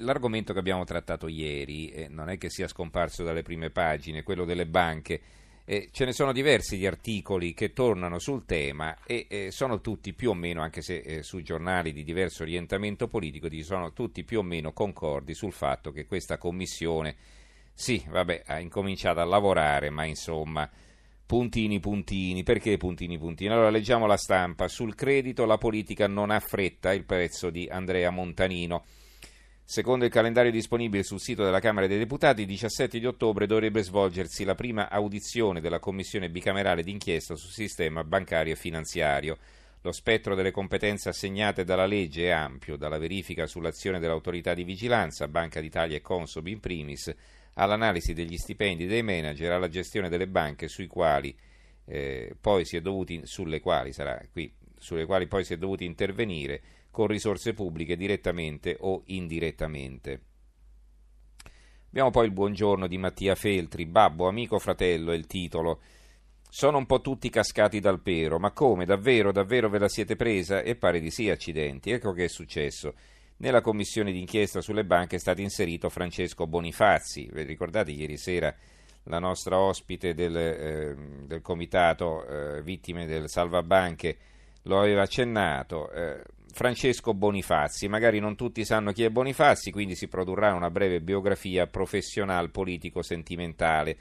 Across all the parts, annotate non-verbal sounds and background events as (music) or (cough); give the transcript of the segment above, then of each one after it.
l'argomento che abbiamo trattato ieri eh, non è che sia scomparso dalle prime pagine, quello delle banche. Eh, ce ne sono diversi di articoli che tornano sul tema e eh, sono tutti più o meno, anche se eh, sui giornali di diverso orientamento politico, sono tutti più o meno concordi sul fatto che questa commissione, sì, vabbè, ha incominciato a lavorare, ma insomma, puntini puntini, perché puntini puntini? Allora leggiamo la stampa, sul credito la politica non ha fretta, il prezzo di Andrea Montanino. Secondo il calendario disponibile sul sito della Camera dei Deputati, il 17 di ottobre dovrebbe svolgersi la prima audizione della Commissione bicamerale d'inchiesta sul sistema bancario e finanziario. Lo spettro delle competenze assegnate dalla legge è ampio, dalla verifica sull'azione dell'autorità di vigilanza, Banca d'Italia e Consob in primis, all'analisi degli stipendi dei manager, alla gestione delle banche sui quali, eh, poi si è dovuti, sulle quali sarà qui, sulle quali poi si è dovuti intervenire con risorse pubbliche direttamente o indirettamente. Abbiamo poi il buongiorno di Mattia Feltri, babbo, amico, fratello è il titolo. Sono un po' tutti cascati dal pero, ma come? Davvero, davvero ve la siete presa? E pare di sì, accidenti. Ecco che è successo. Nella commissione d'inchiesta sulle banche è stato inserito Francesco Bonifazzi. Vi ricordate ieri sera la nostra ospite del, eh, del comitato eh, vittime del salvabanche lo aveva accennato. Eh, Francesco Bonifazzi. Magari non tutti sanno chi è Bonifazzi, quindi si produrrà una breve biografia professionale, politico-sentimentale.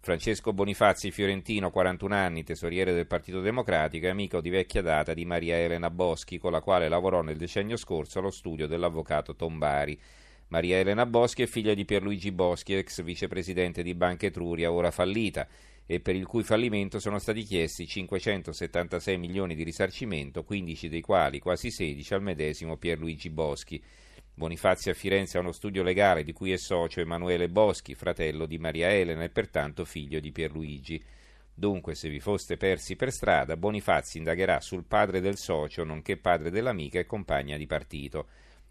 Francesco Bonifazzi, fiorentino, 41 anni, tesoriere del Partito Democratico e amico di vecchia data di Maria Elena Boschi, con la quale lavorò nel decennio scorso allo studio dell'avvocato Tombari. Maria Elena Boschi è figlia di Pierluigi Boschi, ex vicepresidente di Banca Etruria, ora fallita e per il cui fallimento sono stati chiesti 576 milioni di risarcimento, 15 dei quali, quasi 16, al medesimo Pierluigi Boschi. Bonifazzi a Firenze ha uno studio legale di cui è socio Emanuele Boschi, fratello di Maria Elena e pertanto figlio di Pierluigi. Dunque, se vi foste persi per strada, Bonifazzi indagherà sul padre del socio, nonché padre dell'amica e compagna di partito.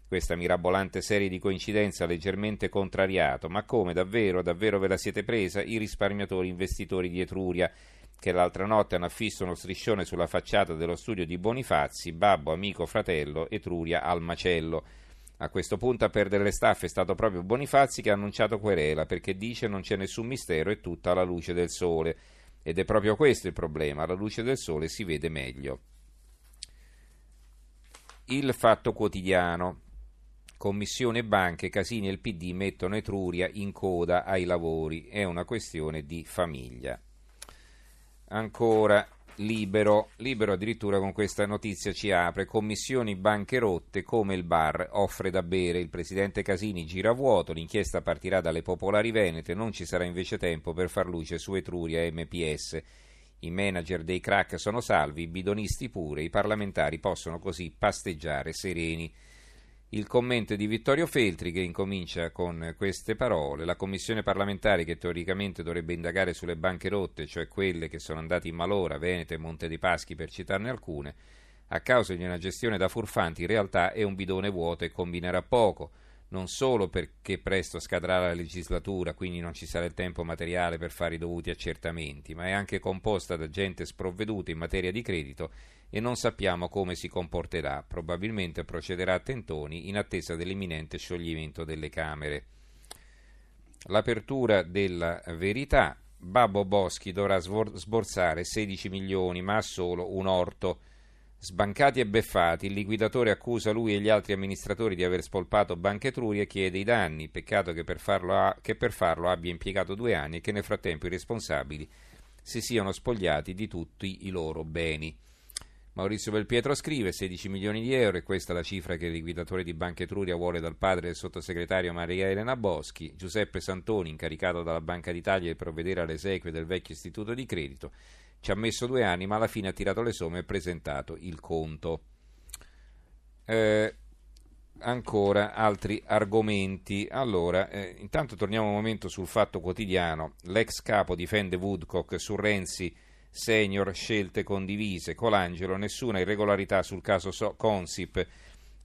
Questa mirabolante serie di coincidenze ha leggermente contrariato, ma come davvero, davvero ve la siete presa i risparmiatori investitori di Etruria, che l'altra notte hanno affisso uno striscione sulla facciata dello studio di Bonifazzi, babbo, amico, fratello, Etruria al macello. A questo punto a perdere le staffe è stato proprio Bonifazzi che ha annunciato querela, perché dice non c'è nessun mistero, è tutta alla luce del sole. Ed è proprio questo il problema, alla luce del sole si vede meglio. Il fatto quotidiano. Commissione banche, Casini e il PD mettono Etruria in coda ai lavori. È una questione di famiglia. Ancora libero, libero addirittura con questa notizia ci apre. Commissioni banche rotte come il bar offre da bere. Il presidente Casini gira vuoto, l'inchiesta partirà dalle popolari venete, non ci sarà invece tempo per far luce su Etruria e MPS. I manager dei crack sono salvi, i bidonisti pure, i parlamentari possono così pasteggiare sereni. Il commento di Vittorio Feltri che incomincia con queste parole. La commissione parlamentare che teoricamente dovrebbe indagare sulle banche rotte, cioè quelle che sono andate in malora, Venete e Monte dei Paschi per citarne alcune, a causa di una gestione da furfanti in realtà è un bidone vuoto e combinerà poco non solo perché presto scadrà la legislatura, quindi non ci sarà il tempo materiale per fare i dovuti accertamenti, ma è anche composta da gente sprovveduta in materia di credito e non sappiamo come si comporterà, probabilmente procederà a tentoni in attesa dell'imminente scioglimento delle Camere. L'apertura della verità, Babbo Boschi dovrà sborsare 16 milioni, ma ha solo un orto. Sbancati e beffati, il liquidatore accusa lui e gli altri amministratori di aver spolpato Banca Etruria e chiede i danni. Peccato che per, ha, che per, farlo abbia impiegato due anni e che nel frattempo i responsabili si siano spogliati di tutti i loro beni. Maurizio Belpietro scrive 16 milioni di euro e questa è la cifra che il liquidatore di Banca Etruria vuole dal padre del sottosegretario Maria Elena Boschi. Giuseppe Santoni, incaricato dalla Banca d'Italia di provvedere alle esequie del vecchio istituto di credito, ci ha messo due anni, ma alla fine ha tirato le somme e presentato il conto. Eh, ancora altri argomenti. Allora, eh, intanto torniamo un momento sul fatto quotidiano. L'ex capo difende Woodcock su Renzi senior, scelte condivise. Colangelo, nessuna irregolarità sul caso Consip.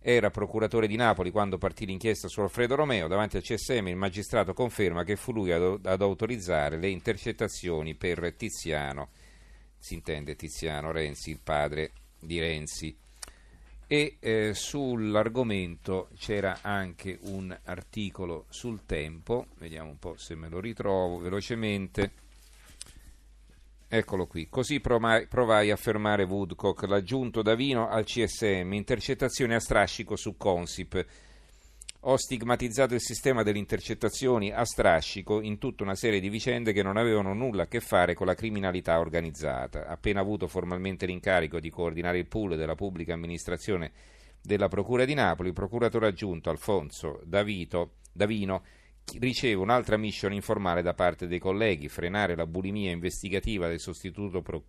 Era procuratore di Napoli quando partì l'inchiesta su Alfredo Romeo. Davanti al CSM il magistrato conferma che fu lui ad, ad autorizzare le intercettazioni per Tiziano si intende Tiziano Renzi, il padre di Renzi. e eh, sull'argomento c'era anche un articolo sul tempo, vediamo un po' se me lo ritrovo velocemente. Eccolo qui. Così provai, a fermare Woodcock, l'aggiunto Davino al CSM, intercettazione a strascico su Consip. Ho stigmatizzato il sistema delle intercettazioni a strascico in tutta una serie di vicende che non avevano nulla a che fare con la criminalità organizzata. Appena avuto formalmente l'incarico di coordinare il pool della pubblica amministrazione della Procura di Napoli, il procuratore aggiunto Alfonso Davito, Davino riceve un'altra mission informale da parte dei colleghi, frenare la bulimia investigativa del sostituto pro-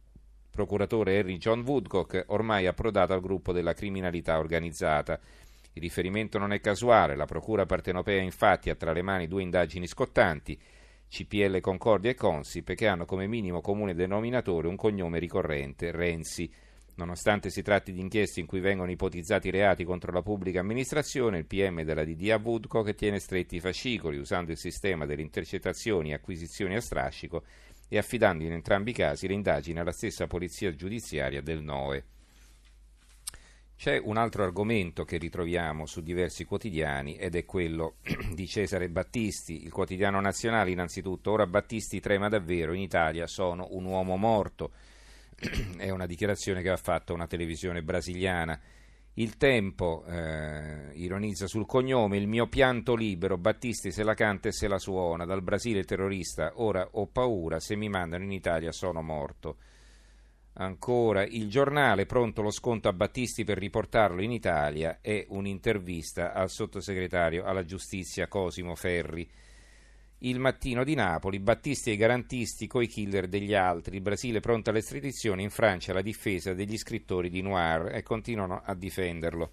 procuratore Henry John Woodcock, ormai approdato al gruppo della criminalità organizzata. Il riferimento non è casuale, la Procura partenopea infatti ha tra le mani due indagini scottanti, CPL Concordia e Consip, che hanno come minimo comune denominatore un cognome ricorrente, Renzi. Nonostante si tratti di inchieste in cui vengono ipotizzati reati contro la pubblica amministrazione, il PM della DDA Woodcock tiene stretti i fascicoli usando il sistema delle intercettazioni e acquisizioni a strascico e affidando in entrambi i casi le indagini alla stessa polizia giudiziaria del NOE. C'è un altro argomento che ritroviamo su diversi quotidiani ed è quello (clears throat) di Cesare Battisti, il quotidiano nazionale innanzitutto. Ora Battisti trema davvero, in Italia sono un uomo morto (clears throat) è una dichiarazione che ha fatto una televisione brasiliana. Il tempo eh, ironizza sul cognome, il mio pianto libero, Battisti se la canta e se la suona, dal Brasile terrorista, ora ho paura, se mi mandano in Italia sono morto. Ancora, il giornale, pronto lo sconto a Battisti per riportarlo in Italia, è un'intervista al sottosegretario alla giustizia Cosimo Ferri il mattino di Napoli, Battisti e i garantisti coi killer degli altri, il Brasile pronto all'estradizione, in Francia la difesa degli scrittori di Noir e continuano a difenderlo.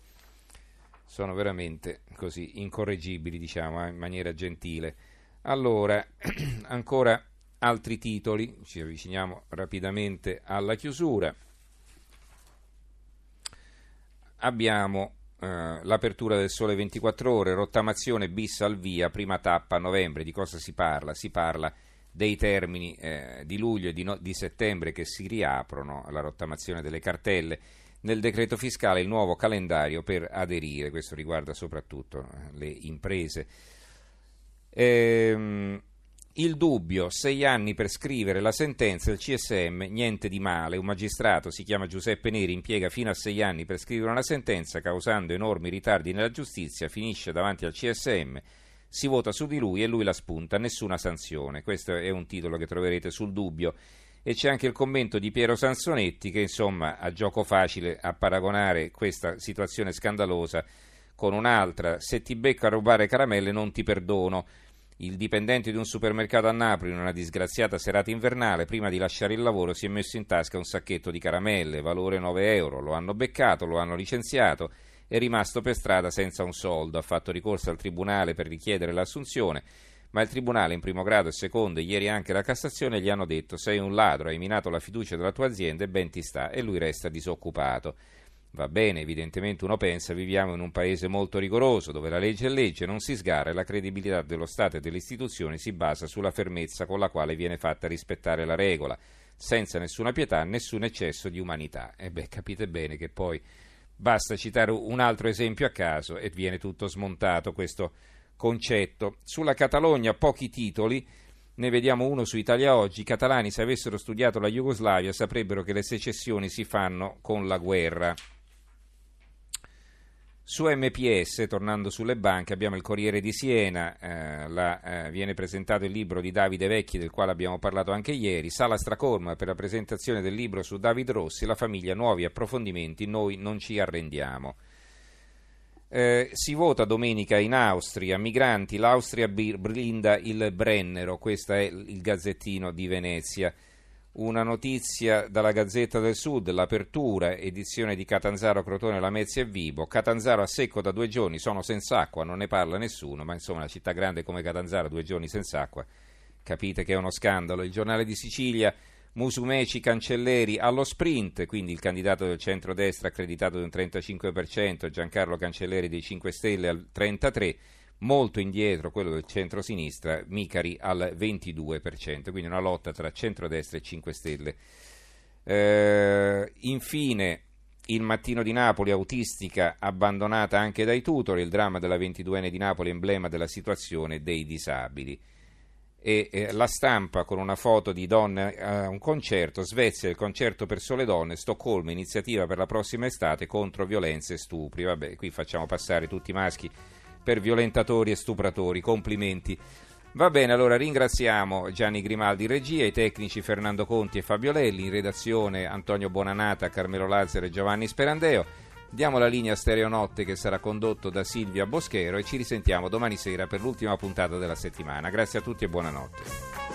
Sono veramente così incorreggibili, diciamo, eh, in maniera gentile. Allora, (clears throat) ancora altri titoli, ci avviciniamo rapidamente alla chiusura. Abbiamo eh, l'apertura del Sole 24 Ore, rottamazione bis al via, prima tappa a novembre. Di cosa si parla? Si parla dei termini eh, di luglio e di, no, di, settembre che si riaprono alla rottamazione delle cartelle. Nel decreto fiscale il nuovo calendario per aderire, questo riguarda soprattutto eh, le imprese. Ehm, il dubbio, sei anni per scrivere la sentenza del CSM, niente di male. Un magistrato, si chiama Giuseppe Neri, impiega fino a sei anni per scrivere una sentenza, causando enormi ritardi nella giustizia, finisce davanti al CSM, si vota su di lui e lui la spunta, nessuna sanzione. Questo è un titolo che troverete sul dubbio. E c'è anche il commento di Piero Sansonetti che insomma ha gioco facile a paragonare questa situazione scandalosa con un'altra. Se ti becco a rubare caramelle non ti perdono. Il dipendente di un supermercato a Napoli, in una disgraziata serata invernale, prima di lasciare il lavoro, si è messo in tasca un sacchetto di caramelle, valore 9 euro. Lo hanno beccato, lo hanno licenziato, è rimasto per strada senza un soldo. Ha fatto ricorso al tribunale per richiedere l'assunzione, ma il tribunale in primo grado e secondo, e ieri anche la Cassazione, gli hanno detto: Sei un ladro, hai minato la fiducia della tua azienda e ben ti sta, e lui resta disoccupato. Va bene, evidentemente uno pensa viviamo in un paese molto rigoroso dove la legge è legge, non si sgarra e la credibilità dello Stato e delle istituzioni si basa sulla fermezza con la quale viene fatta rispettare la regola, senza nessuna pietà, nessun eccesso di umanità. E beh, capite bene che poi basta citare un altro esempio a caso e viene tutto smontato questo concetto. Sulla Catalogna pochi titoli. Ne vediamo uno su Italia Oggi. I catalani, se avessero studiato la Jugoslavia, saprebbero che le secessioni si fanno con la guerra. Su MPS, tornando sulle banche, abbiamo il Corriere di Siena, eh, la, eh, viene presentato il libro di Davide Vecchi, del quale abbiamo parlato anche ieri, Sala Stracolma per la presentazione del libro su David Rossi, la famiglia, nuovi approfondimenti, noi non ci arrendiamo. Eh, si vota domenica in Austria, migranti, l'Austria blinda il Brennero, questo è il gazzettino di Venezia una notizia dalla Gazzetta del Sud, l'apertura, edizione di Catanzaro, Crotone, Lamezia e Vibo. Catanzaro a secco da due giorni, sono senza acqua, non ne parla nessuno, ma insomma una città grande come Catanzaro, due giorni senza acqua, capite che è uno scandalo. Il giornale di Sicilia, Musumeci, Cancelleri allo sprint, quindi il candidato del centro-destra accreditato di un 35%, Giancarlo Cancelleri dei 5 Stelle al 33% molto indietro quello del centro-sinistra, Micari al 22%, quindi una lotta tra centrodestra e 5 Stelle. Eh, infine, il mattino di Napoli, autistica abbandonata anche dai tutori, il dramma della 22enne di Napoli, emblema della situazione dei disabili. E eh, la stampa con una foto di donne a un concerto, Svezia, il concerto per sole donne, Stoccolma, iniziativa per la prossima estate contro violenze e stupri. Vabbè, qui facciamo passare tutti i maschi per violentatori e stupratori, complimenti. Va bene, allora ringraziamo Gianni Grimaldi regia, i tecnici Fernando Conti e Fabio Lelli, in redazione Antonio Bonanata, Carmelo Lazzaro e Giovanni Sperandeo. Diamo la linea Stereonotte che sarà condotto da Silvia Boschero e ci risentiamo domani sera per l'ultima puntata della settimana. Grazie a tutti e buonanotte.